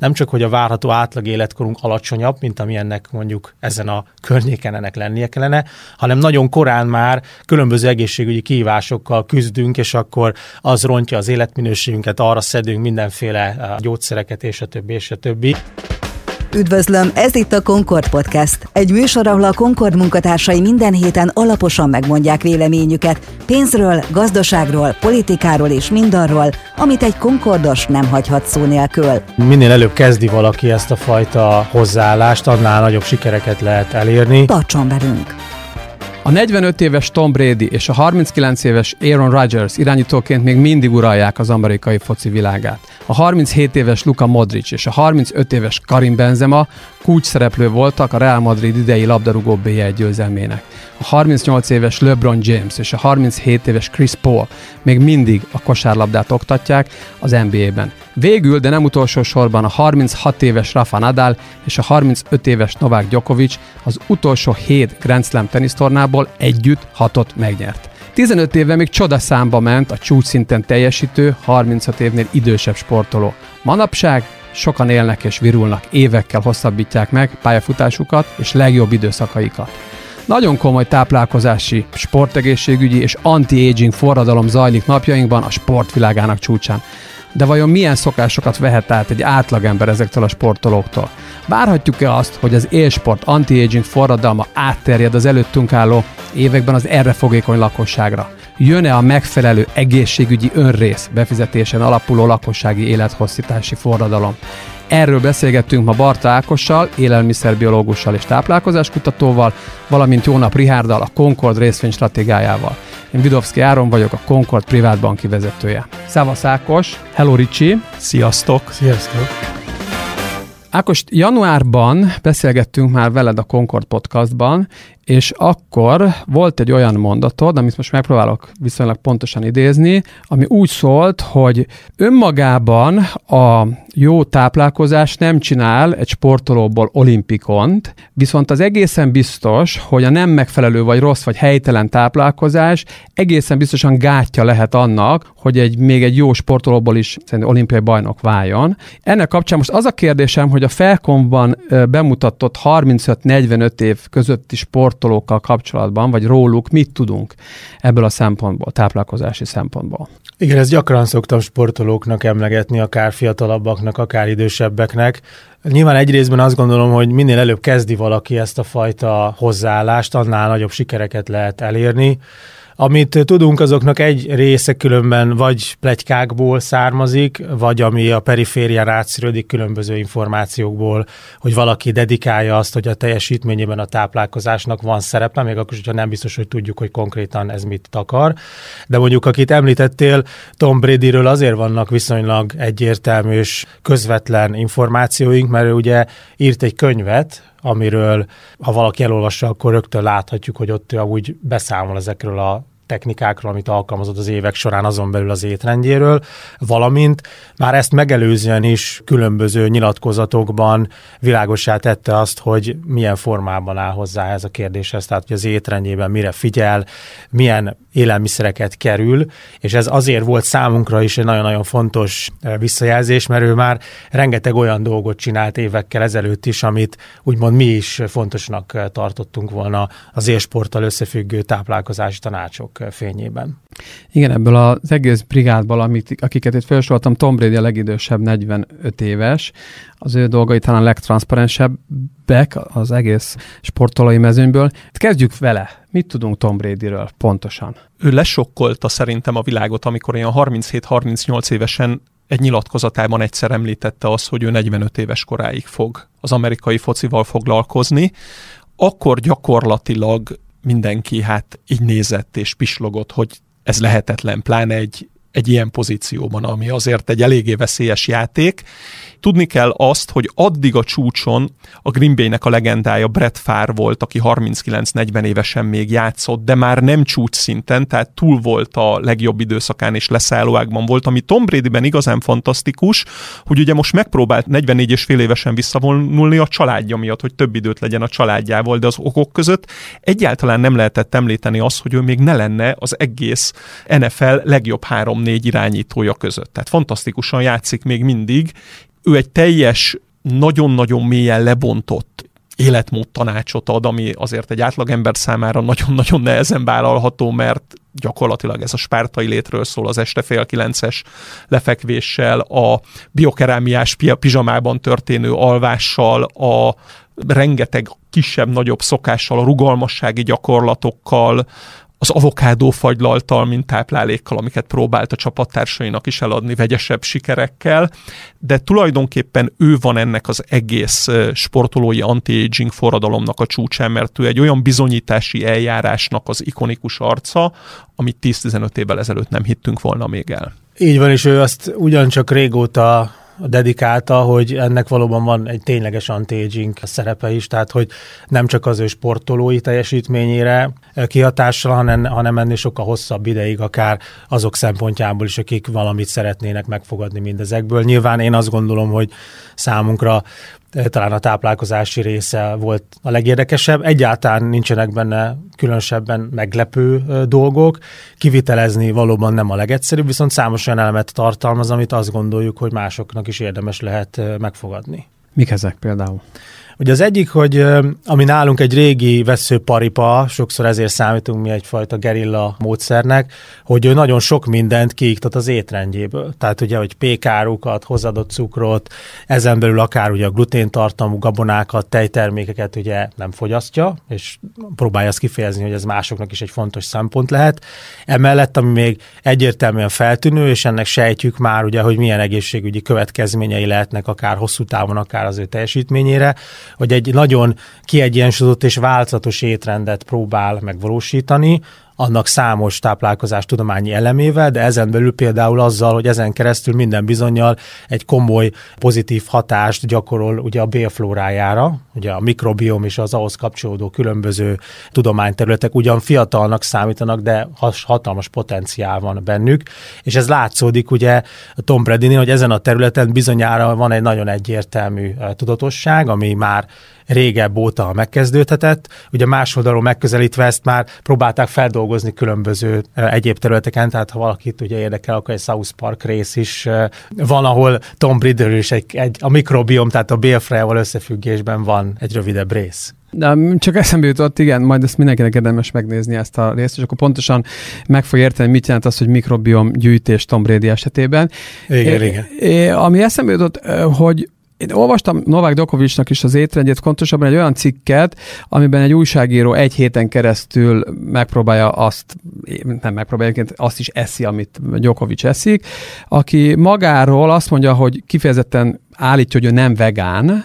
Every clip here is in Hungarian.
nem csak, hogy a várható átlag életkorunk alacsonyabb, mint ami ennek mondjuk ezen a környéken ennek lennie kellene, hanem nagyon korán már különböző egészségügyi kihívásokkal küzdünk, és akkor az rontja az életminőségünket, arra szedünk mindenféle gyógyszereket, és a többi, és a többi. Üdvözlöm, ez itt a Concord Podcast. Egy műsor, ahol a Concord munkatársai minden héten alaposan megmondják véleményüket pénzről, gazdaságról, politikáról és mindarról, amit egy Concordos nem hagyhat szó nélkül. Minél előbb kezdi valaki ezt a fajta hozzáállást, annál nagyobb sikereket lehet elérni. Tartson velünk! A 45 éves Tom Brady és a 39 éves Aaron Rodgers irányítóként még mindig uralják az amerikai foci világát. A 37 éves Luka Modric és a 35 éves Karim Benzema kulcs szereplő voltak a Real Madrid idei labdarúgó BL győzelmének. A 38 éves LeBron James és a 37 éves Chris Paul még mindig a kosárlabdát oktatják az NBA-ben. Végül, de nem utolsó sorban a 36 éves Rafa Nadal és a 35 éves Novák Djokovic az utolsó 7 Grand Slam tenisztornából együtt hatot megnyert. 15 éve még csodaszámba ment a csúcsszinten teljesítő, 36 évnél idősebb sportoló. Manapság sokan élnek és virulnak, évekkel hosszabbítják meg pályafutásukat és legjobb időszakaikat. Nagyon komoly táplálkozási, sportegészségügyi és anti-aging forradalom zajlik napjainkban a sportvilágának csúcsán. De vajon milyen szokásokat vehet át egy átlagember ezektől a sportolóktól? Várhatjuk-e azt, hogy az élsport anti-aging forradalma átterjed az előttünk álló években az erre fogékony lakosságra? Jön-e a megfelelő egészségügyi önrész befizetésen alapuló lakossági élethosszítási forradalom? Erről beszélgettünk ma Barta Ákossal, élelmiszerbiológussal és táplálkozáskutatóval, valamint Jónap Rihárdal, a Concord részvény stratégiájával. Én Vidovszki Áron vagyok, a Concord privát banki vezetője. Szávasz Ákos, hello Ricsi! Sziasztok! Sziasztok! Ákos, januárban beszélgettünk már veled a Concord podcastban, és akkor volt egy olyan mondatod, amit most megpróbálok viszonylag pontosan idézni, ami úgy szólt, hogy önmagában a jó táplálkozás nem csinál egy sportolóból olimpikont, viszont az egészen biztos, hogy a nem megfelelő vagy rossz vagy helytelen táplálkozás egészen biztosan gátja lehet annak, hogy egy még egy jó sportolóból is olimpiai bajnok váljon. Ennek kapcsán most az a kérdésem, hogy a Felkomban bemutatott 35-45 év közötti sport sportolókkal kapcsolatban, vagy róluk mit tudunk ebből a szempontból, táplálkozási szempontból? Igen, ezt gyakran szoktam sportolóknak emlegetni, akár fiatalabbaknak, akár idősebbeknek. Nyilván egy részben azt gondolom, hogy minél előbb kezdi valaki ezt a fajta hozzáállást, annál nagyobb sikereket lehet elérni. Amit tudunk, azoknak egy része különben vagy plegykákból származik, vagy ami a periférián átszűrődik különböző információkból, hogy valaki dedikálja azt, hogy a teljesítményében a táplálkozásnak van szerepe, még akkor, hogyha nem biztos, hogy tudjuk, hogy konkrétan ez mit akar. De mondjuk, akit említettél, Tom Bradyről azért vannak viszonylag egyértelmű és közvetlen információink, mert ő ugye írt egy könyvet, amiről ha valaki elolvassa, akkor rögtön láthatjuk, hogy ott ő úgy beszámol ezekről a technikákról, amit alkalmazott az évek során azon belül az étrendjéről, valamint már ezt megelőzően is különböző nyilatkozatokban világosá tette azt, hogy milyen formában áll hozzá ez a kérdéshez, tehát hogy az étrendjében mire figyel, milyen élelmiszereket kerül, és ez azért volt számunkra is egy nagyon-nagyon fontos eh, visszajelzés, mert ő már rengeteg olyan dolgot csinált évekkel ezelőtt is, amit úgymond mi is fontosnak eh, tartottunk volna az élsporttal összefüggő táplálkozási tanácsok fényében. Igen, ebből az egész brigádból, amit, akiket itt felsoroltam, Tom Brady a legidősebb, 45 éves, az ő dolgai talán legtranszparensebbek az egész sportolói mezőnyből. Kezdjük vele. Mit tudunk Tom Bradyről pontosan? Ő lesokkolta szerintem a világot, amikor ilyen 37-38 évesen egy nyilatkozatában egyszer említette azt, hogy ő 45 éves koráig fog az amerikai focival foglalkozni, akkor gyakorlatilag mindenki hát így nézett és pislogott, hogy ez lehetetlen, pláne egy, egy ilyen pozícióban, ami azért egy eléggé veszélyes játék, Tudni kell azt, hogy addig a csúcson a Green Bay-nek a legendája Brett Favre volt, aki 39-40 évesen még játszott, de már nem csúcs szinten, tehát túl volt a legjobb időszakán és leszállóákban volt, ami Tom Brady-ben igazán fantasztikus, hogy ugye most megpróbált 44 és fél évesen visszavonulni a családja miatt, hogy több időt legyen a családjával, de az okok között egyáltalán nem lehetett említeni azt, hogy ő még ne lenne az egész NFL legjobb 3-4 irányítója között. Tehát fantasztikusan játszik még mindig, ő egy teljes, nagyon-nagyon mélyen lebontott életmód tanácsot ad, ami azért egy átlagember számára nagyon-nagyon nehezen vállalható, mert gyakorlatilag ez a spártai létről szól az este fél kilences lefekvéssel, a biokerámiás pizsamában történő alvással, a rengeteg kisebb-nagyobb szokással, a rugalmassági gyakorlatokkal, az avokádó fagylaltal, mint táplálékkal, amiket próbált a csapattársainak is eladni vegyesebb sikerekkel, de tulajdonképpen ő van ennek az egész sportolói anti-aging forradalomnak a csúcsán, mert ő egy olyan bizonyítási eljárásnak az ikonikus arca, amit 10-15 évvel ezelőtt nem hittünk volna még el. Így van, és ő azt ugyancsak régóta dedikálta, hogy ennek valóban van egy tényleges anti-aging szerepe is, tehát hogy nem csak az ő sportolói teljesítményére kihatással, hanem, hanem ennél sokkal hosszabb ideig, akár azok szempontjából is, akik valamit szeretnének megfogadni mindezekből. Nyilván én azt gondolom, hogy számunkra talán a táplálkozási része volt a legérdekesebb. Egyáltalán nincsenek benne különösebben meglepő dolgok. Kivitelezni valóban nem a legegyszerűbb, viszont számos olyan elemet tartalmaz, amit azt gondoljuk, hogy másoknak is érdemes lehet megfogadni. Mik ezek például? Ugye az egyik, hogy ami nálunk egy régi veszőparipa, sokszor ezért számítunk mi egyfajta gerilla módszernek, hogy ő nagyon sok mindent kiiktat az étrendjéből. Tehát ugye, hogy pékárukat, hozadott cukrot, ezen belül akár ugye a gluténtartalmú gabonákat, tejtermékeket ugye nem fogyasztja, és próbálja azt kifejezni, hogy ez másoknak is egy fontos szempont lehet. Emellett, ami még egyértelműen feltűnő, és ennek sejtjük már ugye, hogy milyen egészségügyi következményei lehetnek akár hosszú távon, akár az ő teljesítményére, hogy egy nagyon kiegyensúlyozott és változatos étrendet próbál megvalósítani, annak számos táplálkozás tudományi elemével, de ezen belül például azzal, hogy ezen keresztül minden bizonyal egy komoly pozitív hatást gyakorol ugye a bélflórájára, ugye a mikrobiom és az ahhoz kapcsolódó különböző tudományterületek ugyan fiatalnak számítanak, de hatalmas potenciál van bennük, és ez látszódik ugye Tom brady hogy ezen a területen bizonyára van egy nagyon egyértelmű tudatosság, ami már régebb óta megkezdődhetett. Ugye más oldalról megközelítve ezt már próbálták feldolgozni különböző egyéb területeken, tehát ha valakit ugye érdekel, akkor egy South Park rész is van, ahol Tom Bridder is egy, egy, a mikrobiom, tehát a bélfrejával összefüggésben van egy rövidebb rész. De csak eszembe jutott, igen, majd ezt mindenkinek érdemes megnézni ezt a részt, és akkor pontosan meg fog érteni, mit jelent az, hogy mikrobiom gyűjtés Tom Brady esetében. Igen, é, igen. É, ami eszembe jutott, hogy én olvastam Novák Dokovicsnak is az étrendjét, pontosabban egy olyan cikket, amiben egy újságíró egy héten keresztül megpróbálja azt, nem megpróbálja, azt is eszi, amit Djokovic eszik, aki magáról azt mondja, hogy kifejezetten állítja, hogy ő nem vegán,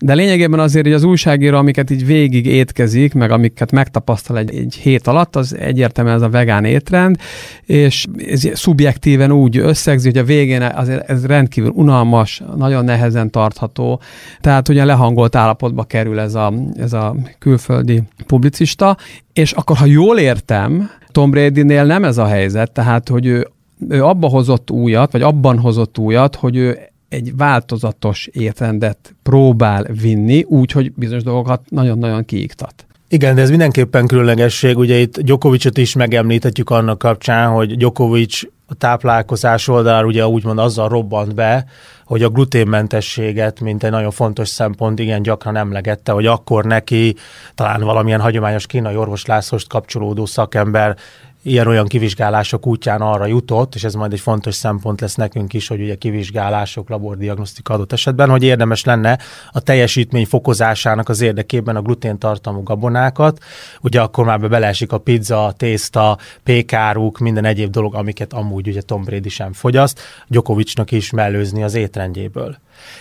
de lényegében azért, hogy az újságíró, amiket így végig étkezik, meg amiket megtapasztal egy, egy hét alatt, az egyértelműen ez a vegán étrend, és ez szubjektíven úgy összegzi, hogy a végén azért ez rendkívül unalmas, nagyon nehezen tartható, tehát ugye lehangolt állapotba kerül ez a, ez a külföldi publicista, és akkor, ha jól értem, Tom Brady-nél nem ez a helyzet, tehát, hogy ő, ő abba hozott újat, vagy abban hozott újat, hogy ő egy változatos étrendet próbál vinni, úgy, hogy bizonyos dolgokat nagyon-nagyon kiiktat. Igen, de ez mindenképpen különlegesség. Ugye itt Gyokovicsot is megemlíthetjük annak kapcsán, hogy Gyokovics a táplálkozás oldalán ugye úgymond azzal robbant be, hogy a gluténmentességet, mint egy nagyon fontos szempont, igen gyakran emlegette, hogy akkor neki talán valamilyen hagyományos kínai orvosláshoz kapcsolódó szakember ilyen-olyan kivizsgálások útján arra jutott, és ez majd egy fontos szempont lesz nekünk is, hogy ugye kivizsgálások, labordiagnosztika adott esetben, hogy érdemes lenne a teljesítmény fokozásának az érdekében a gluténtartalmú gabonákat, ugye akkor már be beleesik a pizza, a tészta, pékáruk, minden egyéb dolog, amiket amúgy ugye Tom Brady sem fogyaszt, Gyokovicsnak is mellőzni az étrendjéből.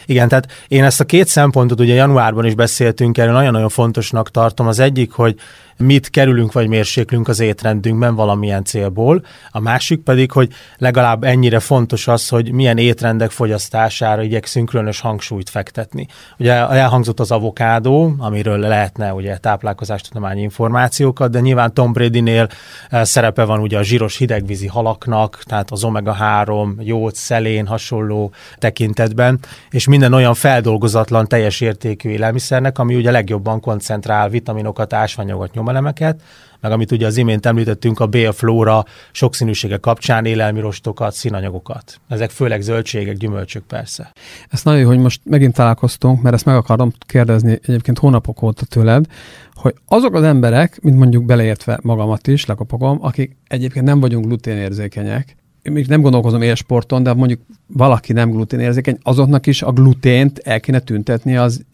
Igen, tehát én ezt a két szempontot ugye januárban is beszéltünk erről, nagyon-nagyon fontosnak tartom. Az egyik, hogy mit kerülünk vagy mérséklünk az étrendünkben valamilyen célból. A másik pedig, hogy legalább ennyire fontos az, hogy milyen étrendek fogyasztására igyekszünk különös hangsúlyt fektetni. Ugye elhangzott az avokádó, amiről lehetne ugye táplálkozástudományi információkat, de nyilván Tom Brady-nél eh, szerepe van ugye a zsíros hidegvízi halaknak, tehát az omega-3, jót, szelén hasonló tekintetben, és minden olyan feldolgozatlan teljes értékű élelmiszernek, ami ugye legjobban koncentrál vitaminokat, ásványokat, nyomelemeket, meg amit ugye az imént említettünk a B-flóra sokszínűsége kapcsán, élelmirostokat, színanyagokat. Ezek főleg zöldségek, gyümölcsök persze. Ez nagyon jó, hogy most megint találkoztunk, mert ezt meg akarom kérdezni egyébként hónapok óta tőled, hogy azok az emberek, mint mondjuk beleértve magamat is, lekopogom, akik egyébként nem vagyunk gluténérzékenyek, még nem gondolkozom élsporton, de mondjuk valaki nem gluténérzékeny, azoknak is a glutént el kéne tüntetni az,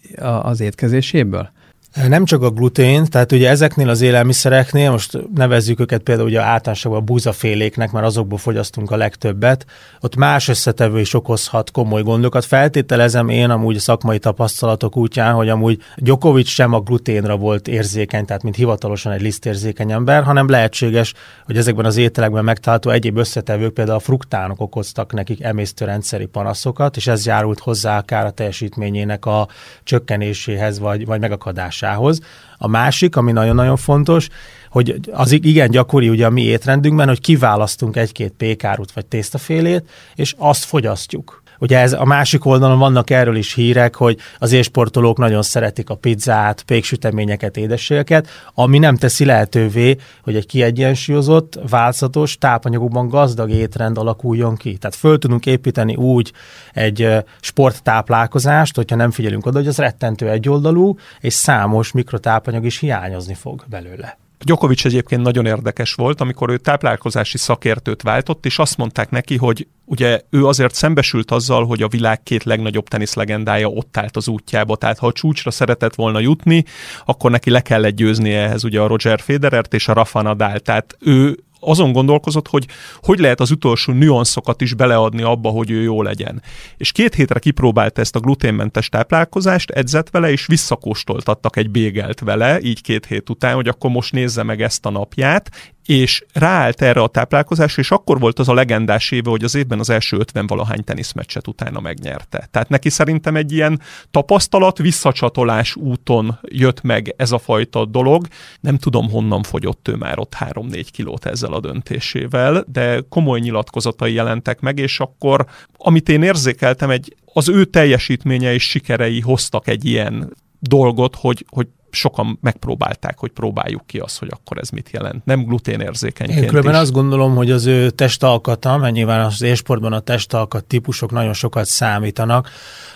az étkezéséből? Nem csak a glutén, tehát ugye ezeknél az élelmiszereknél, most nevezzük őket például ugye általánosabban a búzaféléknek, mert azokból fogyasztunk a legtöbbet, ott más összetevő is okozhat komoly gondokat. Feltételezem én amúgy szakmai tapasztalatok útján, hogy amúgy Djokovic sem a gluténra volt érzékeny, tehát mint hivatalosan egy lisztérzékeny ember, hanem lehetséges, hogy ezekben az ételekben megtalálható egyéb összetevők, például a fruktánok okoztak nekik emésztőrendszeri panaszokat, és ez járult hozzá akár a teljesítményének a csökkenéséhez, vagy, vagy megakadásához fogyasztásához. A másik, ami nagyon-nagyon fontos, hogy az igen gyakori ugye a mi étrendünkben, hogy kiválasztunk egy-két pékárút vagy tésztafélét, és azt fogyasztjuk. Ugye ez a másik oldalon vannak erről is hírek, hogy az élsportolók nagyon szeretik a pizzát, péksüteményeket, édességeket, ami nem teszi lehetővé, hogy egy kiegyensúlyozott, változatos, tápanyagokban gazdag étrend alakuljon ki. Tehát föl tudunk építeni úgy egy sporttáplálkozást, hogyha nem figyelünk oda, hogy az rettentő egyoldalú, és számos mikrotápanyag is hiányozni fog belőle. Djokovic egyébként nagyon érdekes volt, amikor ő táplálkozási szakértőt váltott, és azt mondták neki, hogy ugye ő azért szembesült azzal, hogy a világ két legnagyobb teniszlegendája ott állt az útjába, tehát ha a csúcsra szeretett volna jutni, akkor neki le kellett győzni ehhez ugye a Roger Federert és a Rafa Nadal, tehát ő azon gondolkozott, hogy hogy lehet az utolsó nüanszokat is beleadni abba, hogy ő jó legyen. És két hétre kipróbálta ezt a gluténmentes táplálkozást, edzett vele, és visszakóstoltattak egy bégelt vele, így két hét után, hogy akkor most nézze meg ezt a napját, és ráállt erre a táplálkozásra, és akkor volt az a legendás éve, hogy az évben az első 50 valahány teniszmeccset utána megnyerte. Tehát neki szerintem egy ilyen tapasztalat, visszacsatolás úton jött meg ez a fajta dolog. Nem tudom, honnan fogyott ő már ott 3-4 kilót ezzel a döntésével, de komoly nyilatkozatai jelentek meg, és akkor, amit én érzékeltem, egy, az ő teljesítménye és sikerei hoztak egy ilyen dolgot, hogy, hogy sokan megpróbálták, hogy próbáljuk ki azt, hogy akkor ez mit jelent. Nem gluténérzékenyként Én különben is. azt gondolom, hogy az ő testalkata, mert nyilván az élsportban a testalkat típusok nagyon sokat számítanak,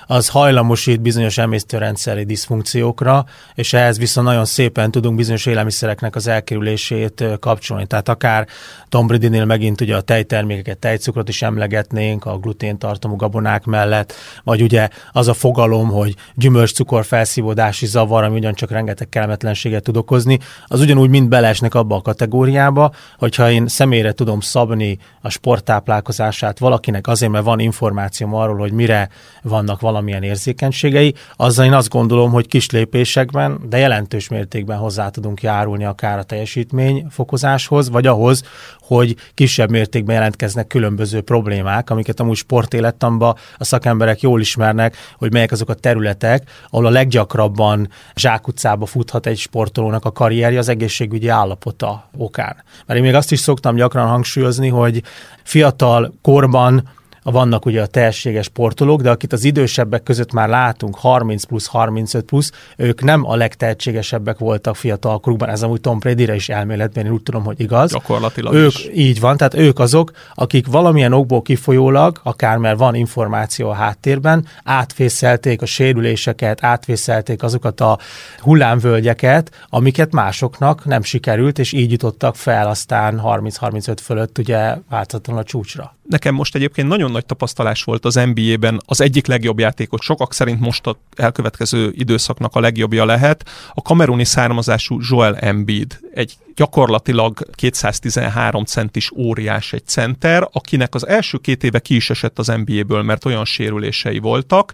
az hajlamosít bizonyos emésztőrendszeri diszfunkciókra, és ehhez viszont nagyon szépen tudunk bizonyos élelmiszereknek az elkerülését kapcsolni. Tehát akár Tom Brady-nél megint ugye a tejtermékeket, tejcukrot is emlegetnénk a gluténtartalmú gabonák mellett, vagy ugye az a fogalom, hogy gyümölcscukor felszívódási zavar, ami ugyancsak rengeteg kellemetlenséget tud okozni, az ugyanúgy mind beleesnek abba a kategóriába, hogyha én személyre tudom szabni a sporttáplálkozását valakinek azért, mert van információm arról, hogy mire vannak valamilyen érzékenységei, azzal én azt gondolom, hogy kis lépésekben, de jelentős mértékben hozzá tudunk járulni akár a teljesítmény fokozáshoz, vagy ahhoz, hogy kisebb mértékben jelentkeznek különböző problémák, amiket amúgy sportélettamban a szakemberek jól ismernek, hogy melyek azok a területek, ahol a leggyakrabban zsákutcába futhat egy sportolónak a karrierje az egészségügyi állapota okán. Mert én még azt is szoktam gyakran hangsúlyozni, hogy fiatal korban vannak ugye a tehetséges sportolók, de akit az idősebbek között már látunk, 30 plusz, 35 plusz, ők nem a legtehetségesebbek voltak fiatal korukban, ez amúgy Tom Brady-re is elméletben, én úgy tudom, hogy igaz. Gyakorlatilag ők, is. Így van, tehát ők azok, akik valamilyen okból kifolyólag, akár mert van információ a háttérben, átfészelték a sérüléseket, átfészelték azokat a hullámvölgyeket, amiket másoknak nem sikerült, és így jutottak fel aztán 30-35 fölött ugye változatlanul a csúcsra. Nekem most egyébként nagyon nagy tapasztalás volt az NBA-ben, az egyik legjobb játékos, sokak szerint most a elkövetkező időszaknak a legjobbja lehet, a kameruni származású Joel Embiid, egy gyakorlatilag 213 centis óriás egy center, akinek az első két éve ki is esett az NBA-ből, mert olyan sérülései voltak,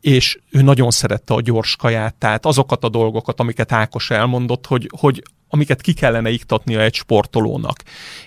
és ő nagyon szerette a gyors kaját, tehát azokat a dolgokat, amiket Ákos elmondott, hogy, hogy amiket ki kellene iktatnia egy sportolónak.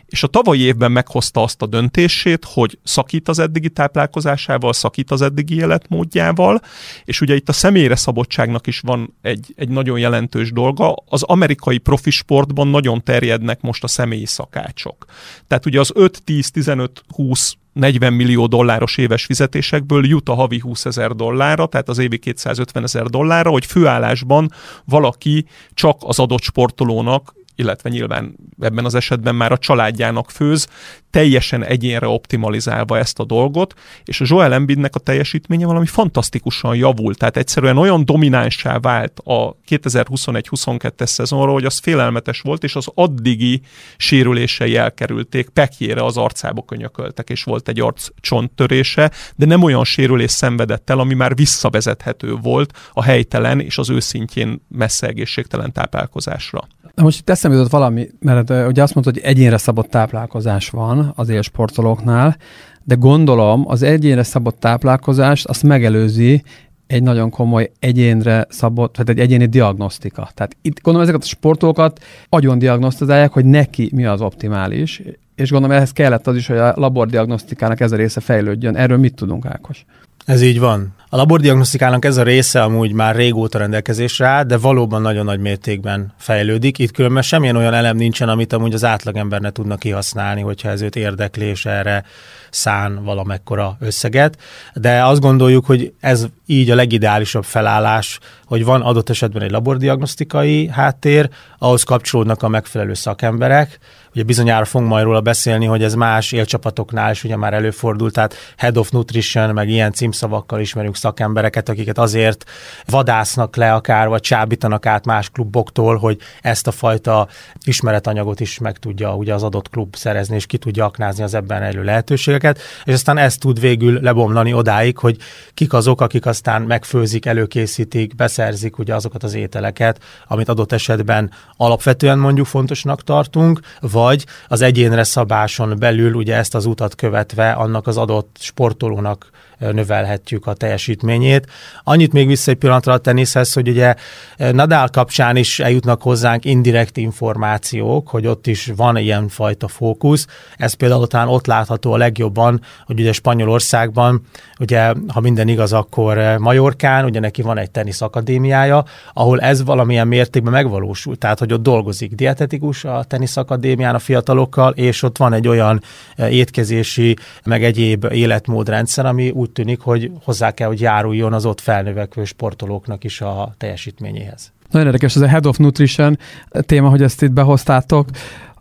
És a tavalyi évben meghozta azt a döntését, hogy szakít az eddigi táplálkozásával, szakít az eddigi életmódjával, és ugye itt a személyre szabadságnak is van egy, egy nagyon jelentős dolga. Az amerikai profi sportban nagyon terjednek most a személyi szakácsok. Tehát ugye az 5-10-15-20 40 millió dolláros éves fizetésekből jut a havi 20 ezer dollárra, tehát az évi 250 ezer dollárra, hogy főállásban valaki csak az adott sportolónak illetve nyilván ebben az esetben már a családjának főz, teljesen egyénre optimalizálva ezt a dolgot, és a Joel Embiidnek a teljesítménye valami fantasztikusan javult, tehát egyszerűen olyan dominánssá vált a 2021-22-es szezonra, hogy az félelmetes volt, és az addigi sérülései elkerülték, pekjére az arcába könyököltek, és volt egy arccsonttörése, de nem olyan sérülés szenvedett el, ami már visszavezethető volt a helytelen és az őszintjén messze egészségtelen táplálkozásra. Na most itt eszembe jutott valami, mert ugye azt mondta, hogy egyénre szabott táplálkozás van az élsportolóknál, de gondolom az egyénre szabott táplálkozást azt megelőzi egy nagyon komoly egyénre szabott, tehát egy egyéni diagnosztika. Tehát itt gondolom ezeket a sportolókat agyon diagnosztizálják, hogy neki mi az optimális, és gondolom ehhez kellett az is, hogy a labordiagnosztikának ez a része fejlődjön. Erről mit tudunk, Ákos? Ez így van. A labordiagnosztikának ez a része amúgy már régóta rendelkezésre áll, de valóban nagyon nagy mértékben fejlődik. Itt különben semmilyen olyan elem nincsen, amit amúgy az átlagember ne tudna kihasználni, hogyha ez őt érdekli, és erre szán valamekkora összeget. De azt gondoljuk, hogy ez így a legideálisabb felállás, hogy van adott esetben egy labordiagnosztikai háttér, ahhoz kapcsolódnak a megfelelő szakemberek, Ugye bizonyára fogunk majd róla beszélni, hogy ez más élcsapatoknál is ugye már előfordult, tehát Head of Nutrition, meg ilyen címszavakkal ismerünk szakembereket, akiket azért vadásznak le akár, vagy csábítanak át más kluboktól, hogy ezt a fajta ismeretanyagot is meg tudja ugye az adott klub szerezni, és ki tudja aknázni az ebben elő lehetőségeket, és aztán ez tud végül lebomlani odáig, hogy kik azok, akik aztán megfőzik, előkészítik, beszerzik ugye azokat az ételeket, amit adott esetben alapvetően mondjuk fontosnak tartunk, vagy vagy az egyénre szabáson belül ugye ezt az utat követve annak az adott sportolónak növelhetjük a teljesítményét. Annyit még vissza egy pillanatra a teniszhez, hogy ugye Nadal kapcsán is eljutnak hozzánk indirekt információk, hogy ott is van ilyen fajta fókusz. Ez például talán ott látható a legjobban, hogy ugye Spanyolországban, ugye ha minden igaz, akkor Majorkán, ugye neki van egy tenisz akadémiája, ahol ez valamilyen mértékben megvalósul. Tehát, hogy ott dolgozik dietetikus a tenisz akadémián a fiatalokkal, és ott van egy olyan étkezési, meg egyéb életmódrendszer, ami úgy tűnik, hogy hozzá kell, hogy járuljon az ott felnövekvő sportolóknak is a teljesítményéhez. Nagyon érdekes ez a Head of Nutrition téma, hogy ezt itt behoztátok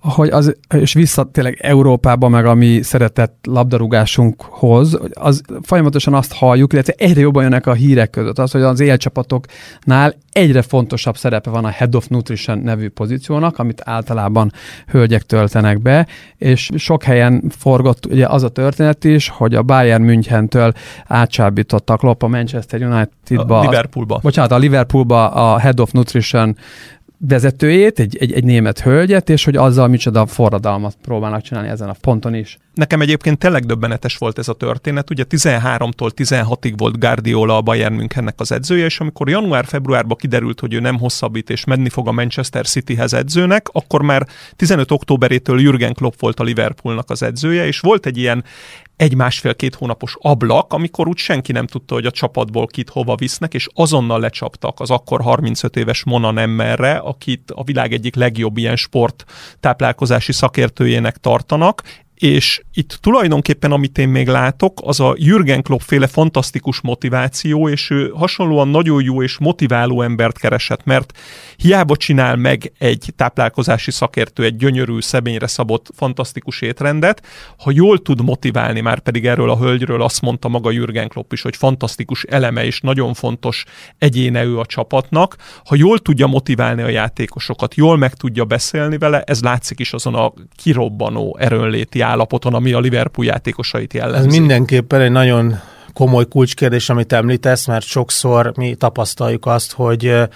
hogy az, és vissza tényleg Európába, meg a mi szeretett labdarúgásunkhoz, az folyamatosan azt halljuk, illetve egyre jobban jönnek a hírek között, az, hogy az élcsapatoknál egyre fontosabb szerepe van a Head of Nutrition nevű pozíciónak, amit általában hölgyek töltenek be, és sok helyen forgott ugye az a történet is, hogy a Bayern Münchentől átsábítottak Klopp a Manchester Unitedba. A Liverpoolba. A, bocsánat, a Liverpoolba a Head of Nutrition vezetőjét, egy, egy, egy német hölgyet, és hogy azzal micsoda forradalmat próbálnak csinálni ezen a ponton is. Nekem egyébként tényleg döbbenetes volt ez a történet. Ugye 13-tól 16-ig volt Guardiola a Bayern Münchennek az edzője, és amikor január-februárban kiderült, hogy ő nem hosszabbít és menni fog a Manchester Cityhez edzőnek, akkor már 15 októberétől Jürgen Klopp volt a Liverpoolnak az edzője, és volt egy ilyen egy-másfél-két hónapos ablak, amikor úgy senki nem tudta, hogy a csapatból kit hova visznek, és azonnal lecsaptak az akkor 35 éves Mona Nemmerre, akit a világ egyik legjobb ilyen sport táplálkozási szakértőjének tartanak, és itt tulajdonképpen, amit én még látok, az a Jürgen Klopp féle fantasztikus motiváció, és ő hasonlóan nagyon jó és motiváló embert keresett, mert hiába csinál meg egy táplálkozási szakértő egy gyönyörű, személyre szabott, fantasztikus étrendet, ha jól tud motiválni, már pedig erről a hölgyről azt mondta maga Jürgen Klopp is, hogy fantasztikus eleme és nagyon fontos egyéne ő a csapatnak, ha jól tudja motiválni a játékosokat, jól meg tudja beszélni vele, ez látszik is azon a kirobbanó erőnléti állapoton, ami a Liverpool játékosait jellemzi. Ez mindenképpen egy nagyon komoly kulcskérdés, amit említesz, mert sokszor mi tapasztaljuk azt, hogy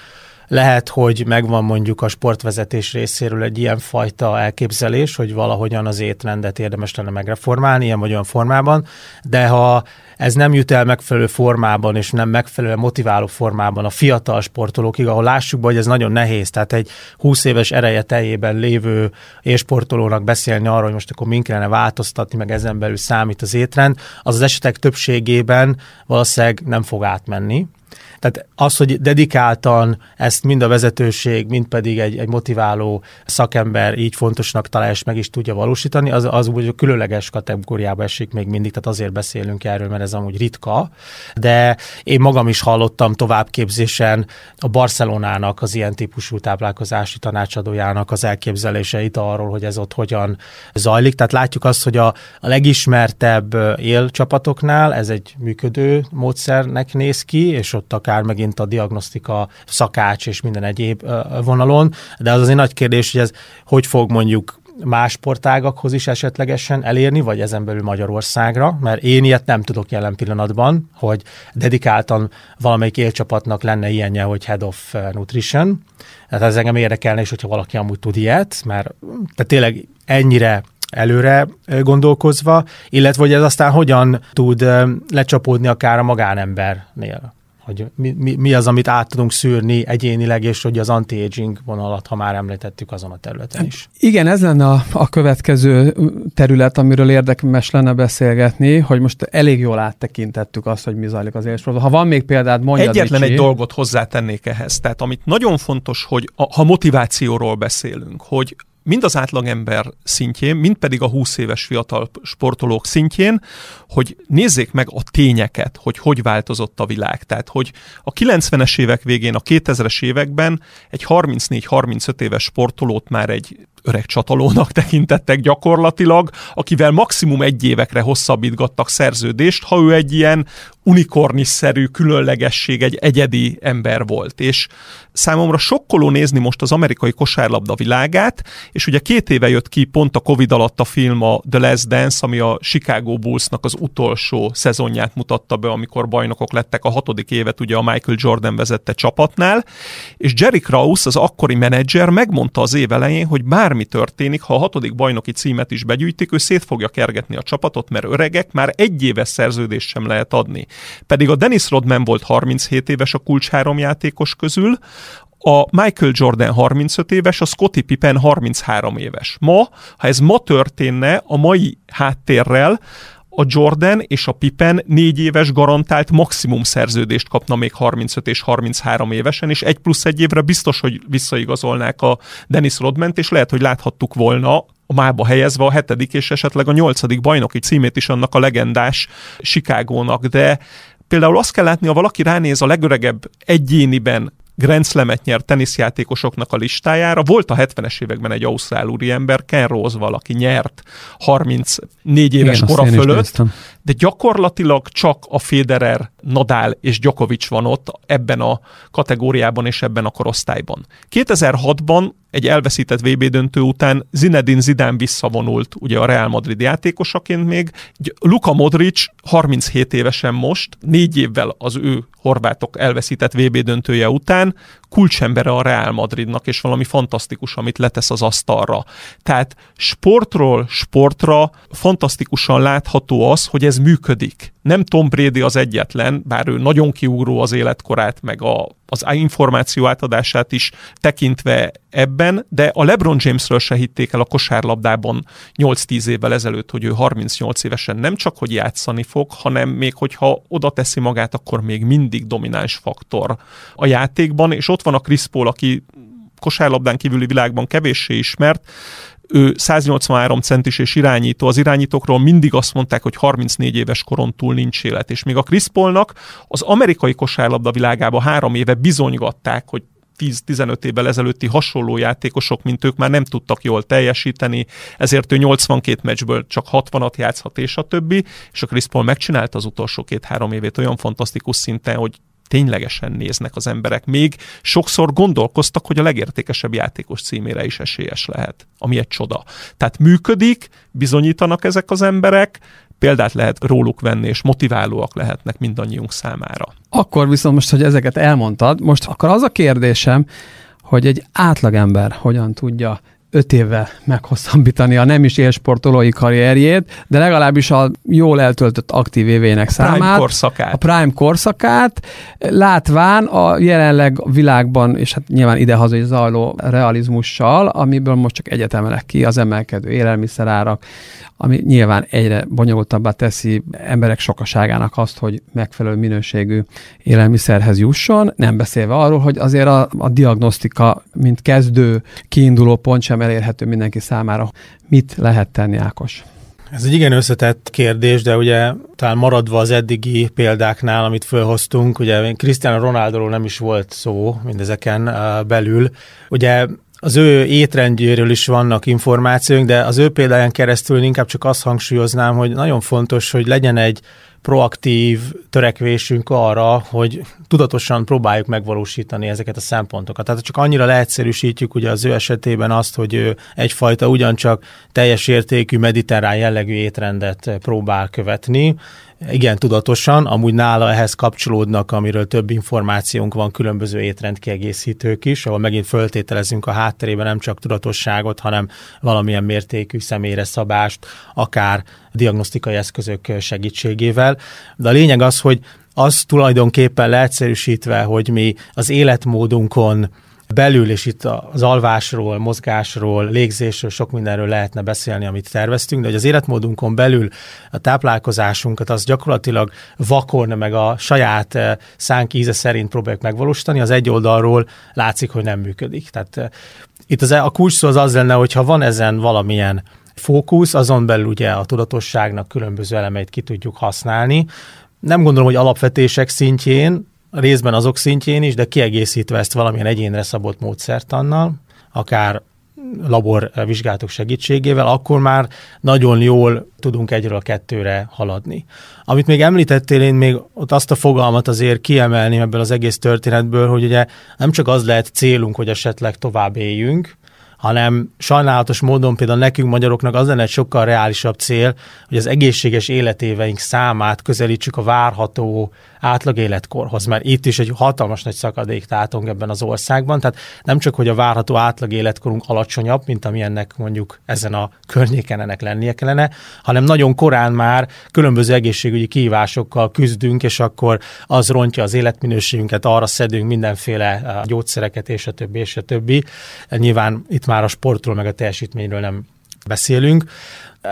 lehet, hogy megvan mondjuk a sportvezetés részéről egy ilyen fajta elképzelés, hogy valahogyan az étrendet érdemes lenne megreformálni, ilyen vagy olyan formában, de ha ez nem jut el megfelelő formában, és nem megfelelő motiváló formában a fiatal sportolókig, ahol lássuk be, hogy ez nagyon nehéz. Tehát egy 20 éves ereje teljében lévő sportolónak beszélni arról, hogy most akkor min kellene változtatni, meg ezen belül számít az étrend, az az esetek többségében valószínűleg nem fog átmenni Tehát az, hogy dedikáltan ezt mind a vezetőség, mind pedig egy, egy motiváló szakember így fontosnak találja és meg is tudja valósítani, az, az úgy különleges kategóriába esik még mindig, tehát azért beszélünk erről, mert ez amúgy ritka, de én magam is hallottam továbbképzésen a Barcelonának az ilyen típusú táplálkozási tanácsadójának az elképzeléseit arról, hogy ez ott hogyan zajlik. Tehát látjuk azt, hogy a, a legismertebb élcsapatoknál ez egy működő módszernek néz ki, és ott akár megint a diagnosztika szakács és minden egyéb vonalon, de az azért nagy kérdés, hogy ez hogy fog mondjuk más sportágakhoz is esetlegesen elérni, vagy ezen belül Magyarországra, mert én ilyet nem tudok jelen pillanatban, hogy dedikáltan valamelyik élcsapatnak lenne ilyenje, hogy Head of Nutrition. Tehát ez engem érdekelne is, hogyha valaki amúgy tud ilyet, mert tehát tényleg ennyire előre gondolkozva, illetve hogy ez aztán hogyan tud lecsapódni akár a magánembernél hogy mi, mi, mi az, amit át tudunk szűrni egyénileg, és hogy az anti-aging vonalat, ha már említettük azon a területen is. Igen, ez lenne a, a következő terület, amiről érdemes lenne beszélgetni, hogy most elég jól áttekintettük azt, hogy mi zajlik az élsportban. Ha van még példád, mondja. Egyetlen Ricsi. egy dolgot hozzátennék ehhez. Tehát amit nagyon fontos, hogy a, ha motivációról beszélünk, hogy mind az átlagember szintjén, mind pedig a 20 éves fiatal sportolók szintjén, hogy nézzék meg a tényeket, hogy hogy változott a világ. Tehát, hogy a 90-es évek végén, a 2000-es években egy 34-35 éves sportolót már egy öreg csatalónak tekintettek gyakorlatilag, akivel maximum egy évekre hosszabbítgattak szerződést, ha ő egy ilyen unikorniszerű különlegesség, egy egyedi ember volt. És számomra sokkoló nézni most az amerikai kosárlabda világát, és ugye két éve jött ki pont a Covid alatt a film a The Last Dance, ami a Chicago Bullsnak az utolsó szezonját mutatta be, amikor bajnokok lettek a hatodik évet ugye a Michael Jordan vezette csapatnál, és Jerry Krause, az akkori menedzser megmondta az év elején, hogy bármi történik, ha a hatodik bajnoki címet is begyűjtik, ő szét fogja kergetni a csapatot, mert öregek, már egy éves szerződést sem lehet adni. Pedig a Dennis Rodman volt 37 éves a kulcs három játékos közül, a Michael Jordan 35 éves, a Scottie Pippen 33 éves. Ma, ha ez ma történne a mai háttérrel, a Jordan és a Pippen négy éves garantált maximum szerződést kapna még 35 és 33 évesen, és egy plusz egy évre biztos, hogy visszaigazolnák a Dennis Rodment, és lehet, hogy láthattuk volna a mába helyezve a hetedik és esetleg a nyolcadik bajnoki címét is annak a legendás Chicagónak, de például azt kell látni, ha valaki ránéz a legöregebb egyéniben Grand Slam-et nyert teniszjátékosoknak a listájára. Volt a 70-es években egy ausztrál úriember, Ken Rose valaki nyert 34 éves Igen, kora fölött, de gyakorlatilag csak a Federer, Nadal és Djokovic van ott ebben a kategóriában és ebben a korosztályban. 2006-ban egy elveszített VB döntő után Zinedine Zidane visszavonult ugye a Real Madrid játékosaként még. Luka Modric 37 évesen most, négy évvel az ő horvátok elveszített VB döntője után kulcsembere a Real Madridnak, és valami fantasztikus, amit letesz az asztalra. Tehát sportról sportra fantasztikusan látható az, hogy ez működik. Nem Tom Brady az egyetlen, bár ő nagyon kiugró az életkorát, meg a, az információ átadását is tekintve ebben, de a LeBron Jamesről se hitték el a kosárlabdában 8-10 évvel ezelőtt, hogy ő 38 évesen nem csak hogy játszani fog, hanem még hogyha oda teszi magát, akkor még mindig domináns faktor a játékban, és ott van a Chris Paul, aki kosárlabdán kívüli világban kevéssé ismert, ő 183 centis és irányító. Az irányítókról mindig azt mondták, hogy 34 éves koron túl nincs élet. És még a Chris Paulnak az amerikai kosárlabda világában három éve bizonygatták, hogy 10-15 évvel ezelőtti hasonló játékosok, mint ők már nem tudtak jól teljesíteni, ezért ő 82 meccsből csak 60-at játszhat, és a többi, és a Chris Paul megcsinálta az utolsó két-három évét olyan fantasztikus szinten, hogy ténylegesen néznek az emberek. Még sokszor gondolkoztak, hogy a legértékesebb játékos címére is esélyes lehet, ami egy csoda. Tehát működik, bizonyítanak ezek az emberek, példát lehet róluk venni, és motiválóak lehetnek mindannyiunk számára. Akkor viszont most, hogy ezeket elmondtad, most akkor az a kérdésem, hogy egy átlagember hogyan tudja öt évvel meghosszabbítani a nem is élsportolói karrierjét, de legalábbis a jól eltöltött aktív évének számát. Prime korszakát. A prime korszakát, látván a jelenleg világban, és hát nyilván idehaza zajló realizmussal, amiből most csak egyet emelek ki, az emelkedő élelmiszerárak, ami nyilván egyre bonyolultabbá teszi emberek sokaságának azt, hogy megfelelő minőségű élelmiszerhez jusson, nem beszélve arról, hogy azért a, a diagnosztika, mint kezdő kiinduló pont sem elérhető mindenki számára. Mit lehet tenni, Ákos? Ez egy igen összetett kérdés, de ugye talán maradva az eddigi példáknál, amit felhoztunk, ugye Cristiano Ronaldoról nem is volt szó mindezeken belül. Ugye az ő étrendjéről is vannak információink, de az ő példáján keresztül inkább csak azt hangsúlyoznám, hogy nagyon fontos, hogy legyen egy proaktív törekvésünk arra, hogy tudatosan próbáljuk megvalósítani ezeket a szempontokat. Tehát csak annyira leegyszerűsítjük ugye az ő esetében azt, hogy ő egyfajta ugyancsak teljes értékű mediterrán jellegű étrendet próbál követni, igen, tudatosan, amúgy nála ehhez kapcsolódnak, amiről több információnk van, különböző étrendkiegészítők is, ahol megint föltételezünk a hátterében nem csak tudatosságot, hanem valamilyen mértékű személyre szabást, akár diagnosztikai eszközök segítségével. De a lényeg az, hogy az tulajdonképpen leegyszerűsítve, hogy mi az életmódunkon belül, és itt az alvásról, mozgásról, légzésről, sok mindenről lehetne beszélni, amit terveztünk, de hogy az életmódunkon belül a táplálkozásunkat az gyakorlatilag vakon, meg a saját eh, szánk íze szerint próbáljuk megvalósítani, az egy oldalról látszik, hogy nem működik. Tehát eh, itt az, a kulcs szó az az lenne, hogyha van ezen valamilyen fókusz, azon belül ugye a tudatosságnak különböző elemeit ki tudjuk használni. Nem gondolom, hogy alapvetések szintjén, részben azok szintjén is, de kiegészítve ezt valamilyen egyénre szabott módszertannal, akár labor vizsgálatok segítségével, akkor már nagyon jól tudunk egyről a kettőre haladni. Amit még említettél, én még ott azt a fogalmat azért kiemelni ebből az egész történetből, hogy ugye nem csak az lehet célunk, hogy esetleg tovább éljünk, hanem sajnálatos módon például nekünk magyaroknak az lenne egy sokkal reálisabb cél, hogy az egészséges életéveink számát közelítsük a várható átlag életkorhoz, mert itt is egy hatalmas nagy szakadék tátong ebben az országban, tehát nem csak, hogy a várható átlag életkorunk alacsonyabb, mint ami ennek mondjuk ezen a környéken ennek lennie kellene, hanem nagyon korán már különböző egészségügyi kihívásokkal küzdünk, és akkor az rontja az életminőségünket, arra szedünk mindenféle eh, gyógyszereket, és a többi, és a többi. Nyilván itt már a sportról, meg a teljesítményről nem beszélünk.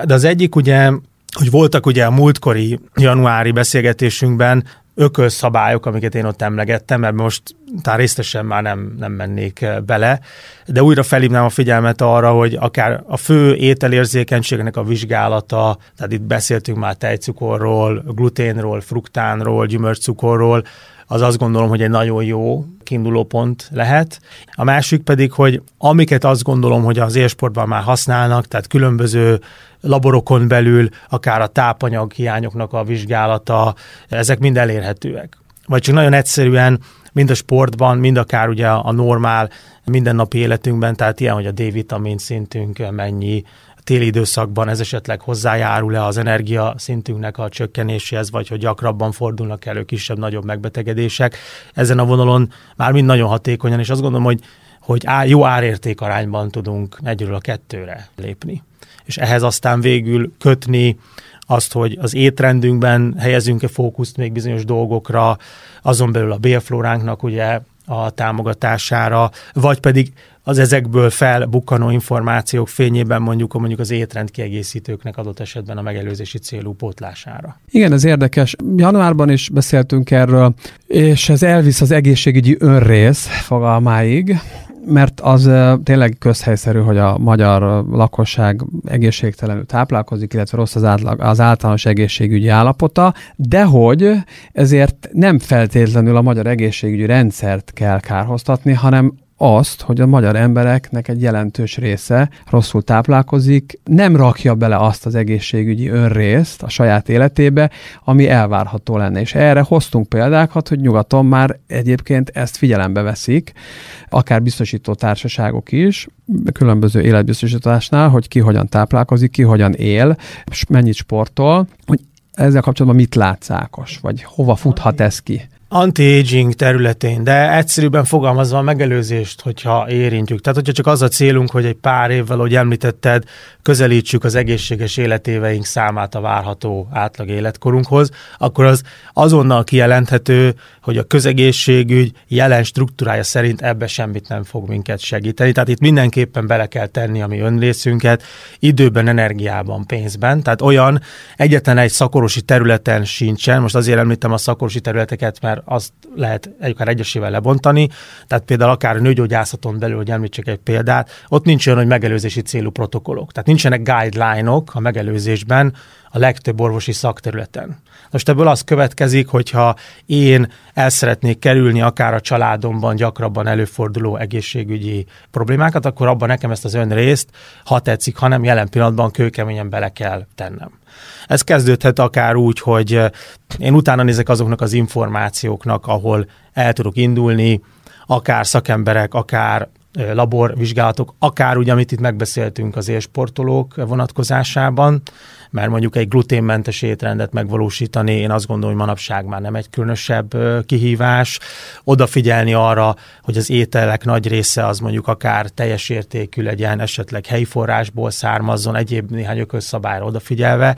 De az egyik ugye hogy voltak ugye a múltkori januári beszélgetésünkben ökölszabályok, amiket én ott emlegettem, mert most talán részletesen már nem, nem mennék eh, bele, de újra felhívnám a figyelmet arra, hogy akár a fő ételérzékenységnek a vizsgálata, tehát itt beszéltünk már tejcukorról, gluténról, fruktánról, gyümölcscukorról, az azt gondolom, hogy egy nagyon jó kiinduló pont lehet. A másik pedig, hogy amiket azt gondolom, hogy az élsportban már használnak, tehát különböző laborokon belül, akár a tápanyag hiányoknak a vizsgálata, ezek mind elérhetőek. Vagy csak nagyon egyszerűen mind a sportban, mind akár ugye a normál mindennapi életünkben, tehát ilyen, hogy a D-vitamin szintünk mennyi, téli időszakban ez esetleg hozzájárul-e az energia szintünknek a csökkenéséhez, vagy hogy gyakrabban fordulnak elő kisebb-nagyobb megbetegedések. Ezen a vonalon már mind nagyon hatékonyan, és azt gondolom, hogy, hogy á, jó árérték arányban tudunk egyről a kettőre lépni. És ehhez aztán végül kötni azt, hogy az étrendünkben helyezünk-e fókuszt még bizonyos dolgokra, azon belül a bélflóránknak ugye a támogatására, vagy pedig az ezekből felbukkanó információk fényében mondjuk, mondjuk az étrend kiegészítőknek adott esetben a megelőzési célú pótlására. Igen, ez érdekes. Januárban is beszéltünk erről, és ez elvisz az egészségügyi önrész fogalmáig, mert az tényleg közhelyszerű, hogy a magyar lakosság egészségtelenül táplálkozik, illetve rossz az, átlag, az általános egészségügyi állapota, de hogy ezért nem feltétlenül a magyar egészségügyi rendszert kell kárhoztatni, hanem azt, hogy a magyar embereknek egy jelentős része rosszul táplálkozik, nem rakja bele azt az egészségügyi önrészt a saját életébe, ami elvárható lenne. És erre hoztunk példákat, hogy nyugaton már egyébként ezt figyelembe veszik, akár biztosító társaságok is, különböző életbiztosításnál, hogy ki hogyan táplálkozik, ki hogyan él, és mennyit sportol, hogy ezzel kapcsolatban mit látsz Ákos, vagy hova futhat ez ki? Anti-aging területén, de egyszerűbben fogalmazva a megelőzést, hogyha érintjük. Tehát, hogyha csak az a célunk, hogy egy pár évvel, ahogy említetted, közelítsük az egészséges életéveink számát a várható átlag életkorunkhoz, akkor az azonnal kijelenthető, hogy a közegészségügy jelen struktúrája szerint ebbe semmit nem fog minket segíteni. Tehát itt mindenképpen bele kell tenni a mi önrészünket, időben, energiában, pénzben. Tehát olyan egyetlen egy szakorosi területen sincsen, most azért említem a szakorosi területeket, mert azt lehet egyikár egyesével lebontani, tehát például akár a nőgyógyászaton belül, hogy említsek egy példát, ott nincs olyan, hogy megelőzési célú protokollok. Tehát nincsenek guideline-ok a megelőzésben a legtöbb orvosi szakterületen. Most ebből az következik, hogyha én el szeretnék kerülni akár a családomban gyakrabban előforduló egészségügyi problémákat, akkor abban nekem ezt az ön részt, ha tetszik, hanem jelen pillanatban kőkeményen bele kell tennem. Ez kezdődhet akár úgy, hogy én utána nézek azoknak az információknak, ahol el tudok indulni, akár szakemberek, akár laborvizsgálatok, akár ugye, amit itt megbeszéltünk az élsportolók vonatkozásában, mert mondjuk egy gluténmentes étrendet megvalósítani, én azt gondolom, hogy manapság már nem egy különösebb kihívás. Odafigyelni arra, hogy az ételek nagy része az mondjuk akár teljes értékű legyen, esetleg helyi forrásból származzon, egyéb néhány ökölszabályra odafigyelve,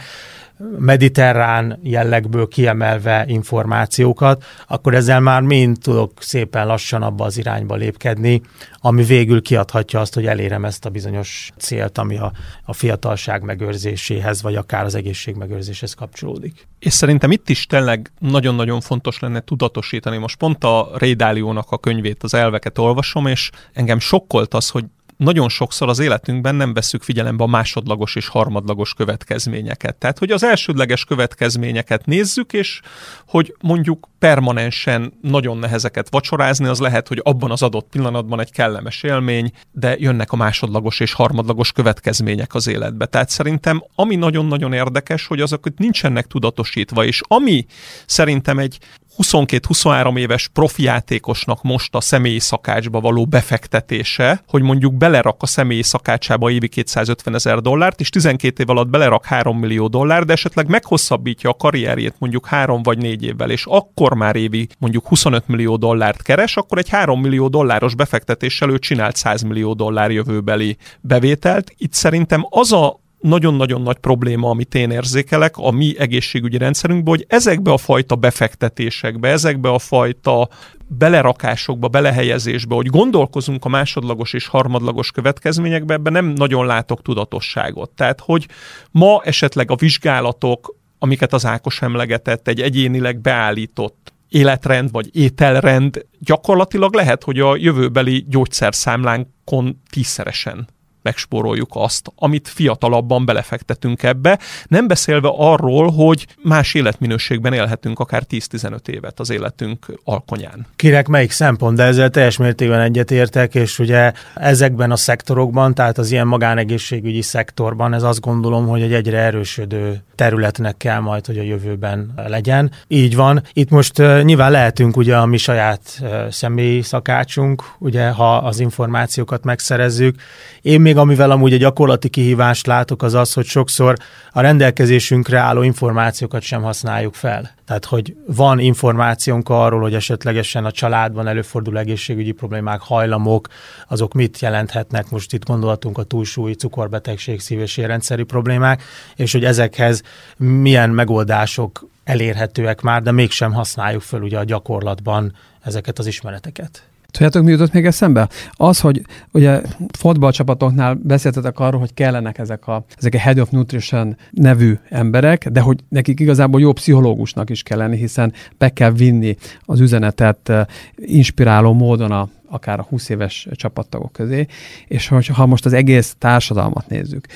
mediterrán jellegből kiemelve információkat, akkor ezzel már mind tudok szépen lassan abba az irányba lépkedni, ami végül kiadhatja azt, hogy elérem ezt a bizonyos célt, ami a, a fiatalság megőrzéséhez, vagy akár az egészség megőrzéshez kapcsolódik. És szerintem itt is tényleg nagyon-nagyon fontos lenne tudatosítani. Most pont a Rédáliónak a könyvét, az elveket olvasom, és engem sokkolt az, hogy nagyon sokszor az életünkben nem veszük figyelembe a másodlagos és harmadlagos következményeket. Tehát, hogy az elsődleges következményeket nézzük, és hogy mondjuk permanensen nagyon nehezeket vacsorázni, az lehet, hogy abban az adott pillanatban egy kellemes élmény, de jönnek a másodlagos és harmadlagos következmények az életbe. Tehát szerintem ami nagyon-nagyon érdekes, hogy azok nincsenek tudatosítva, és ami szerintem egy 22-23 éves profijátékosnak most a személyi szakácsba való befektetése, hogy mondjuk belerak a személyi szakácsába évi 250 ezer dollárt, és 12 év alatt belerak 3 millió dollár, de esetleg meghosszabbítja a karrierjét mondjuk 3 vagy 4 évvel, és akkor már évi mondjuk 25 millió dollárt keres, akkor egy 3 millió dolláros befektetéssel ő csinált 100 millió dollár jövőbeli bevételt. Itt szerintem az a nagyon-nagyon nagy probléma, amit én érzékelek a mi egészségügyi rendszerünkben, hogy ezekbe a fajta befektetésekbe, ezekbe a fajta belerakásokba, belehelyezésbe, hogy gondolkozunk a másodlagos és harmadlagos következményekbe, ebben nem nagyon látok tudatosságot. Tehát, hogy ma esetleg a vizsgálatok, amiket az Ákos emlegetett, egy egyénileg beállított életrend vagy ételrend gyakorlatilag lehet, hogy a jövőbeli gyógyszerszámlánkon tízszeresen megspóroljuk azt, amit fiatalabban belefektetünk ebbe, nem beszélve arról, hogy más életminőségben élhetünk akár 10-15 évet az életünk alkonyán. Kinek melyik szempont, de ezzel teljes mértékben egyetértek, és ugye ezekben a szektorokban, tehát az ilyen magánegészségügyi szektorban, ez azt gondolom, hogy egy egyre erősödő területnek kell majd, hogy a jövőben legyen. Így van. Itt most nyilván lehetünk ugye a mi saját személyi szakácsunk, ugye ha az információkat megszerezzük. Én még amivel amúgy egy gyakorlati kihívást látok, az az, hogy sokszor a rendelkezésünkre álló információkat sem használjuk fel. Tehát, hogy van információnk arról, hogy esetlegesen a családban előforduló egészségügyi problémák, hajlamok, azok mit jelenthetnek, most itt gondolatunk a túlsúly, cukorbetegség, szív- és érrendszeri problémák, és hogy ezekhez milyen megoldások elérhetőek már, de mégsem használjuk fel ugye a gyakorlatban ezeket az ismereteket. Tudjátok, mi jutott még eszembe? Az, hogy ugye fotballcsapatoknál beszéltetek arról, hogy kellenek ezek a, ezek a Head of Nutrition nevű emberek, de hogy nekik igazából jó pszichológusnak is kell lenni, hiszen be kell vinni az üzenetet eh, inspiráló módon a, akár a 20 éves csapattagok közé, és ha most az egész társadalmat nézzük,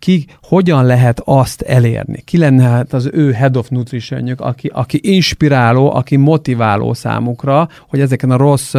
ki hogyan lehet azt elérni? Ki lenne hát az ő head of nutrition aki, aki inspiráló, aki motiváló számukra, hogy ezeken a rossz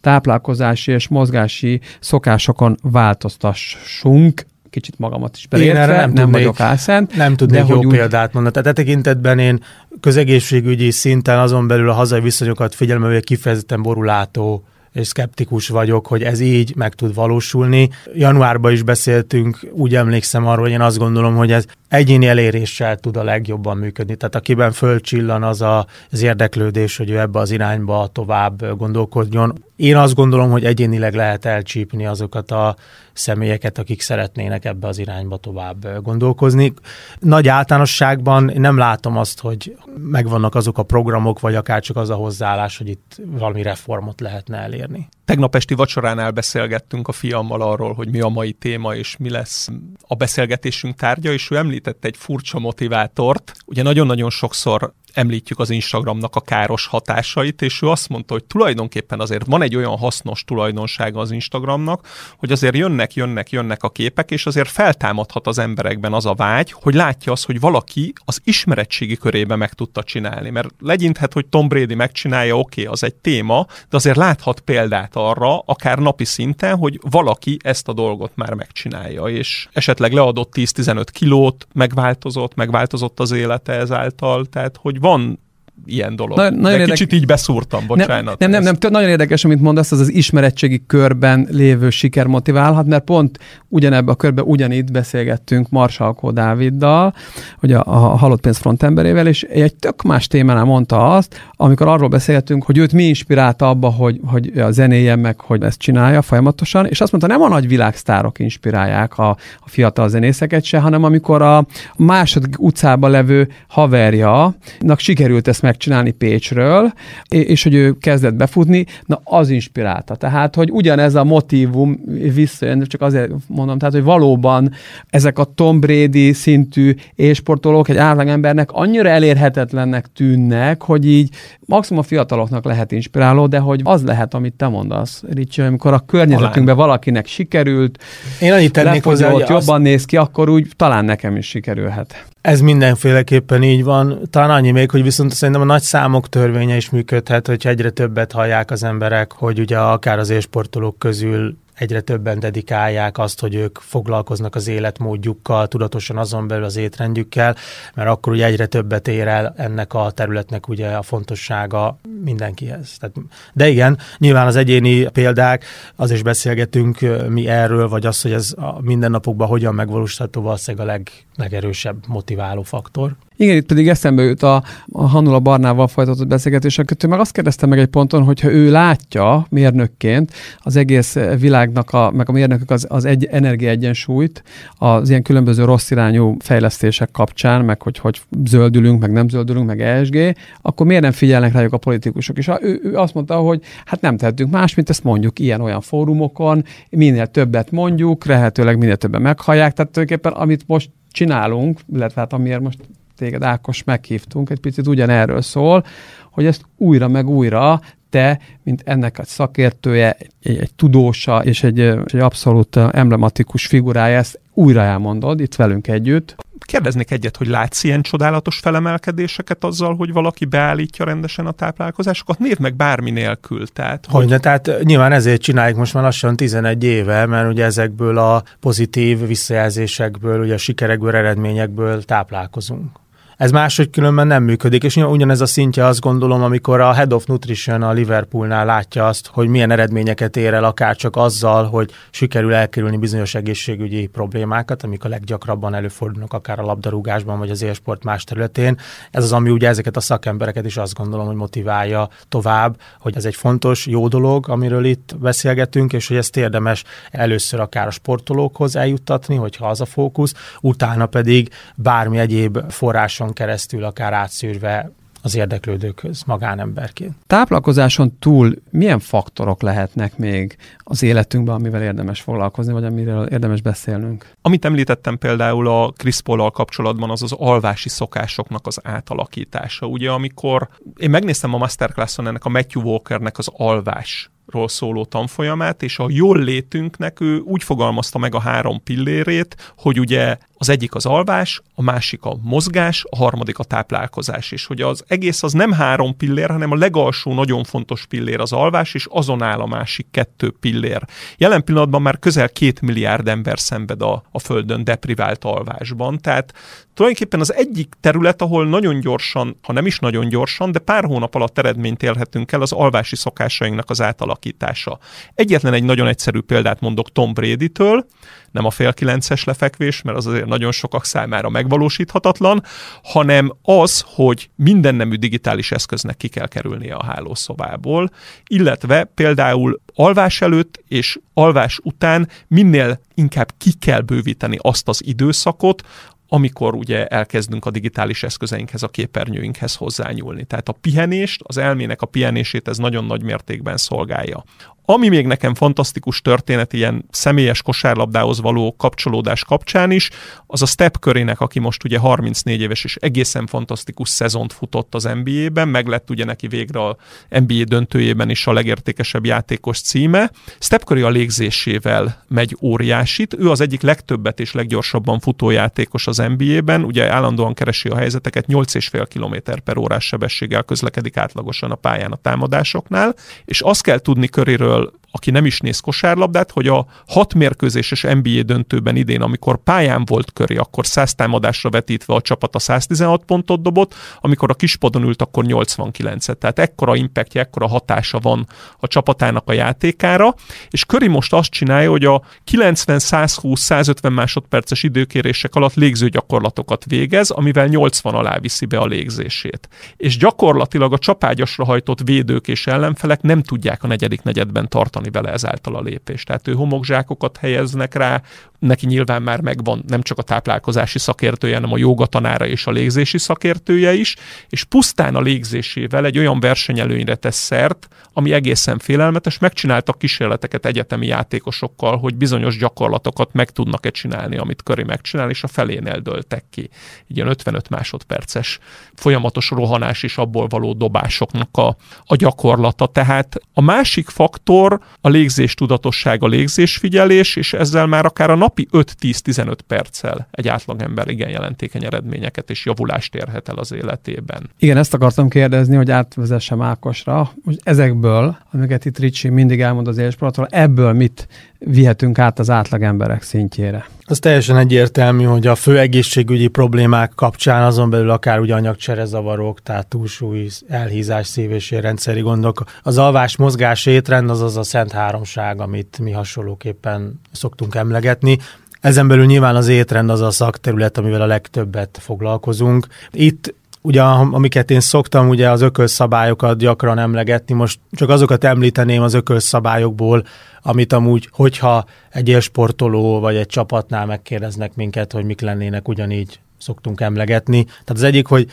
táplálkozási és mozgási szokásokon változtassunk, kicsit magamat is beleértve, én erre nem, nem vagyok álszent. Nem tudnék jó úgy... példát mondani. Tehát e tekintetben én közegészségügyi szinten azon belül a hazai viszonyokat figyelme, hogy kifejezetten borulátó és szkeptikus vagyok, hogy ez így meg tud valósulni. Januárban is beszéltünk, úgy emlékszem arról, hogy én azt gondolom, hogy ez egyéni eléréssel tud a legjobban működni. Tehát akiben fölcsillan az a, az érdeklődés, hogy ő ebbe az irányba tovább gondolkodjon. Én azt gondolom, hogy egyénileg lehet elcsípni azokat a személyeket, akik szeretnének ebbe az irányba tovább gondolkozni. Nagy általánosságban nem látom azt, hogy megvannak azok a programok, vagy akár csak az a hozzáállás, hogy itt valami reformot lehetne elérni. Tegnap esti vacsoránál beszélgettünk a fiammal arról, hogy mi a mai téma, és mi lesz a beszélgetésünk tárgya, és ő említette egy furcsa motivátort. Ugye nagyon-nagyon sokszor említjük az Instagramnak a káros hatásait, és ő azt mondta, hogy tulajdonképpen azért van egy olyan hasznos tulajdonsága az Instagramnak, hogy azért jönnek, jönnek, jönnek a képek, és azért feltámadhat az emberekben az a vágy, hogy látja azt, hogy valaki az ismeretségi körébe meg tudta csinálni. Mert legyinthet, hogy Tom Brady megcsinálja, oké, okay, az egy téma, de azért láthat példát arra, akár napi szinten, hogy valaki ezt a dolgot már megcsinálja, és esetleg leadott 10-15 kilót, megváltozott, megváltozott az élete ezáltal, tehát hogy van ilyen dolog. Na, nagyon De kicsit így beszúrtam, bocsánat. Nem, nem, nem, nem, nagyon érdekes, amit mondasz, az az ismeretségi körben lévő siker motiválhat, mert pont ugyanebben a körben ugyanitt beszélgettünk Marsalkó Dáviddal, hogy a, a halott pénz frontemberével, és egy tök más témánál mondta azt, amikor arról beszéltünk, hogy őt mi inspirálta abba, hogy, hogy a zenéje meg, hogy ezt csinálja folyamatosan, és azt mondta, nem a nagy világsztárok inspirálják a, a fiatal zenészeket se, hanem amikor a második utcában levő haverja sikerült ezt megcsinálni Pécsről, és hogy ő kezdett befutni, na az inspirálta. Tehát, hogy ugyanez a motivum visszajön, csak azért mondom, tehát, hogy valóban ezek a Tom Brady szintű ésportolók egy átlagembernek annyira elérhetetlennek tűnnek, hogy így maximum a fiataloknak lehet inspiráló, de hogy az lehet, amit te mondasz, Ricsi, amikor a környezetünkben valakinek sikerült, Én annyit tennék hozzá, hogy jobban azt... néz ki, akkor úgy talán nekem is sikerülhet. Ez mindenféleképpen így van. Talán annyi még, hogy viszont szerintem a nagy számok törvénye is működhet, hogyha egyre többet hallják az emberek, hogy ugye akár az élsportolók közül egyre többen dedikálják azt, hogy ők foglalkoznak az életmódjukkal, tudatosan azon belül az étrendjükkel, mert akkor ugye egyre többet ér el ennek a területnek ugye a fontossága mindenkihez. Tehát, de igen, nyilván az egyéni példák, az is beszélgetünk mi erről, vagy az, hogy ez a mindennapokban hogyan megvalósítható, valószínűleg a leg, legerősebb motiváló faktor. Igen, itt pedig eszembe jut a, a Hanula Barnával folytatott beszélgetés, akkor meg azt kérdezte meg egy ponton, hogyha ő látja mérnökként az egész világnak, a, meg a mérnökök az, az egy energiaegyensúlyt az ilyen különböző rossz irányú fejlesztések kapcsán, meg hogy, hogy zöldülünk, meg nem zöldülünk, meg ESG, akkor miért nem figyelnek rájuk a politikusok? És ő, ő azt mondta, hogy hát nem tehetünk más, mint ezt mondjuk ilyen-olyan fórumokon, minél többet mondjuk, lehetőleg minél többen meghallják, tehát tulajdonképpen amit most csinálunk, illetve hát amiért most téged Ákos meghívtunk, egy picit ugyanerről szól, hogy ezt újra meg újra te, mint ennek a szakértője, egy, egy tudósa és egy, egy abszolút emblematikus figurája, ezt újra elmondod itt velünk együtt. Kérdeznék egyet, hogy látsz ilyen csodálatos felemelkedéseket azzal, hogy valaki beállítja rendesen a táplálkozásokat? Nézd meg bármi nélkül. Tehát, hogy... Hogyne, tehát nyilván ezért csináljuk most már lassan 11 éve, mert ugye ezekből a pozitív visszajelzésekből, ugye a sikerekből, eredményekből táplálkozunk. Ez máshogy különben nem működik, és ugyanez a szintje azt gondolom, amikor a Head of Nutrition a Liverpoolnál látja azt, hogy milyen eredményeket ér el, akár csak azzal, hogy sikerül elkerülni bizonyos egészségügyi problémákat, amik a leggyakrabban előfordulnak akár a labdarúgásban, vagy az élsport más területén. Ez az, ami ugye ezeket a szakembereket is azt gondolom, hogy motiválja tovább, hogy ez egy fontos, jó dolog, amiről itt beszélgetünk, és hogy ezt érdemes először akár a sportolókhoz eljuttatni, hogyha az a fókusz, utána pedig bármi egyéb forráson keresztül akár átszűrve az érdeklődőkhöz magánemberként. Táplálkozáson túl milyen faktorok lehetnek még az életünkben, amivel érdemes foglalkozni, vagy amiről érdemes beszélnünk? Amit említettem például a Chris kapcsolatban, az az alvási szokásoknak az átalakítása. Ugye amikor én megnéztem a masterclasson ennek a Matthew Walkernek az alvás ról szóló tanfolyamát, és a jól létünknek ő úgy fogalmazta meg a három pillérét, hogy ugye az egyik az alvás, a másik a mozgás, a harmadik a táplálkozás, és hogy az egész az nem három pillér, hanem a legalsó nagyon fontos pillér az alvás, és azon áll a másik kettő pillér. Jelen pillanatban már közel két milliárd ember szenved a, a Földön deprivált alvásban, tehát tulajdonképpen az egyik terület, ahol nagyon gyorsan, ha nem is nagyon gyorsan, de pár hónap alatt eredményt élhetünk el, az alvási szokásainknak az átalakítása. Egyetlen egy nagyon egyszerű példát mondok Tom Brady-től, nem a fél kilences lefekvés, mert az azért nagyon sokak számára megvalósíthatatlan, hanem az, hogy minden nemű digitális eszköznek ki kell kerülnie a hálószobából, illetve például alvás előtt és alvás után minél inkább ki kell bővíteni azt az időszakot, amikor ugye elkezdünk a digitális eszközeinkhez, a képernyőinkhez hozzányúlni. Tehát a pihenést, az elmének a pihenését ez nagyon nagy mértékben szolgálja. Ami még nekem fantasztikus történet ilyen személyes kosárlabdához való kapcsolódás kapcsán is, az a Step körének, aki most ugye 34 éves és egészen fantasztikus szezont futott az NBA-ben, meg lett ugye neki végre a NBA döntőjében is a legértékesebb játékos címe. Step Curry a légzésével megy óriásit, ő az egyik legtöbbet és leggyorsabban futó játékos az NBA-ben, ugye állandóan keresi a helyzeteket, 8,5 km per órás sebességgel közlekedik átlagosan a pályán a támadásoknál, és azt kell tudni köréről aki nem is néz kosárlabdát, hogy a hat mérkőzéses NBA döntőben idén, amikor pályán volt köré, akkor 100 támadásra vetítve a csapat a 116 pontot dobott, amikor a kispadon ült, akkor 89-et. Tehát ekkora impactja, ekkora hatása van a csapatának a játékára, és Köri most azt csinálja, hogy a 90-120-150 másodperces időkérések alatt légző gyakorlatokat végez, amivel 80 alá viszi be a légzését. És gyakorlatilag a csapágyasra hajtott védők és ellenfelek nem tudják a negyedik negyedben tartani vele ezáltal a lépést. Tehát ő homokzsákokat helyeznek rá, neki nyilván már megvan nem csak a táplálkozási szakértője, hanem a joga tanára és a légzési szakértője is, és pusztán a légzésével egy olyan versenyelőnyre tesz szert, ami egészen félelmetes. Megcsináltak kísérleteket egyetemi játékosokkal, hogy bizonyos gyakorlatokat meg tudnak-e csinálni, amit Köri megcsinál, és a felénél döltek ki. Így ilyen 55 másodperces folyamatos rohanás és abból való dobásoknak a, a gyakorlata. Tehát a másik faktor a légzés tudatosság, a légzésfigyelés, és ezzel már akár a nap napi 5-10-15 perccel egy átlagember igen jelentékeny eredményeket és javulást érhet el az életében. Igen, ezt akartam kérdezni, hogy átvezessem Ákosra, hogy ezekből, amiket itt Ricsi mindig elmond az élsportról, ebből mit vihetünk át az átlagemberek szintjére? Az teljesen egyértelmű, hogy a fő egészségügyi problémák kapcsán azon belül akár ugye anyagcserezavarok, tehát túlsúly, elhízás, szív- és érrendszeri gondok. Az alvás, mozgás, étrend az az a szent háromság, amit mi hasonlóképpen szoktunk emlegetni. Ezen belül nyilván az étrend az a szakterület, amivel a legtöbbet foglalkozunk. Itt Ugye, amiket én szoktam, ugye az ökölszabályokat gyakran emlegetni, most csak azokat említeném az ökölszabályokból, amit amúgy, hogyha egy élsportoló vagy egy csapatnál megkérdeznek minket, hogy mik lennének, ugyanígy szoktunk emlegetni. Tehát az egyik, hogy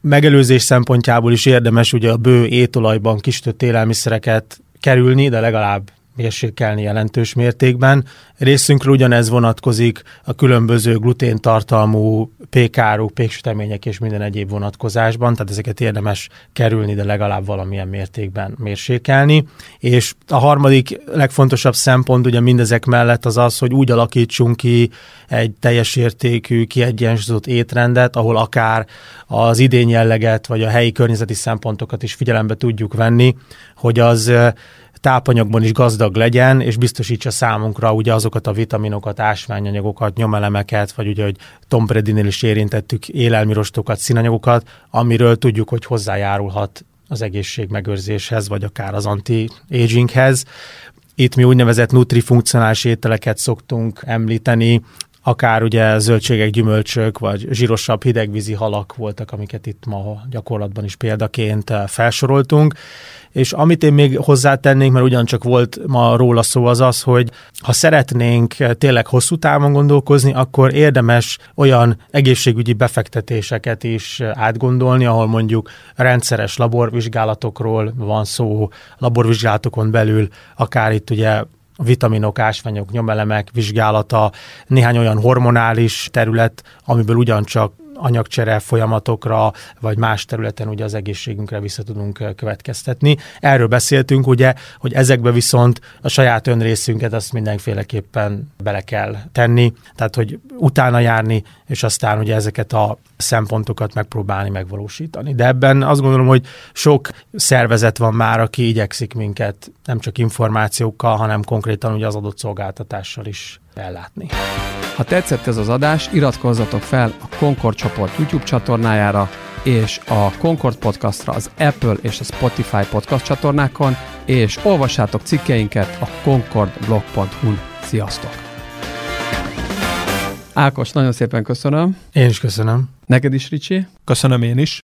megelőzés szempontjából is érdemes ugye a bő étolajban kisütött élelmiszereket kerülni, de legalább mérsékelni jelentős mértékben. Részünkről ugyanez vonatkozik a különböző gluténtartalmú pékáruk, péksütemények és minden egyéb vonatkozásban, tehát ezeket érdemes kerülni, de legalább valamilyen mértékben mérsékelni. És a harmadik legfontosabb szempont ugye mindezek mellett az az, hogy úgy alakítsunk ki egy teljes értékű, kiegyensúlyozott étrendet, ahol akár az idény jelleget, vagy a helyi környezeti szempontokat is figyelembe tudjuk venni, hogy az tápanyagban is gazdag legyen, és biztosítsa számunkra ugye azokat a vitaminokat, ásványanyagokat, nyomelemeket, vagy ugye, hogy Tom Brady-nél is érintettük élelmirostokat, színanyagokat, amiről tudjuk, hogy hozzájárulhat az egészség megőrzéshez, vagy akár az anti-aginghez. Itt mi úgynevezett nutrifunkcionális ételeket szoktunk említeni, akár ugye zöldségek, gyümölcsök, vagy zsírosabb hidegvízi halak voltak, amiket itt ma gyakorlatban is példaként felsoroltunk. És amit én még hozzátennék, mert ugyancsak volt ma róla szó, az az, hogy ha szeretnénk tényleg hosszú távon gondolkozni, akkor érdemes olyan egészségügyi befektetéseket is átgondolni, ahol mondjuk rendszeres laborvizsgálatokról van szó, laborvizsgálatokon belül, akár itt ugye vitaminok, ásványok, nyomelemek vizsgálata, néhány olyan hormonális terület, amiből ugyancsak anyagcsere folyamatokra, vagy más területen ugye az egészségünkre vissza tudunk következtetni. Erről beszéltünk ugye, hogy ezekbe viszont a saját önrészünket azt mindenféleképpen bele kell tenni, tehát hogy utána járni, és aztán ugye ezeket a szempontokat megpróbálni megvalósítani. De ebben azt gondolom, hogy sok szervezet van már, aki igyekszik minket nem csak információkkal, hanem konkrétan ugye az adott szolgáltatással is ellátni. Ha tetszett ez az adás, iratkozzatok fel a Concord csoport YouTube csatornájára, és a Concord podcastra az Apple és a Spotify podcast csatornákon, és olvassátok cikkeinket a concordblog.hu-n. Sziasztok! Ákos, nagyon szépen köszönöm. Én is köszönöm. Neked is, Ricsi. Köszönöm én is.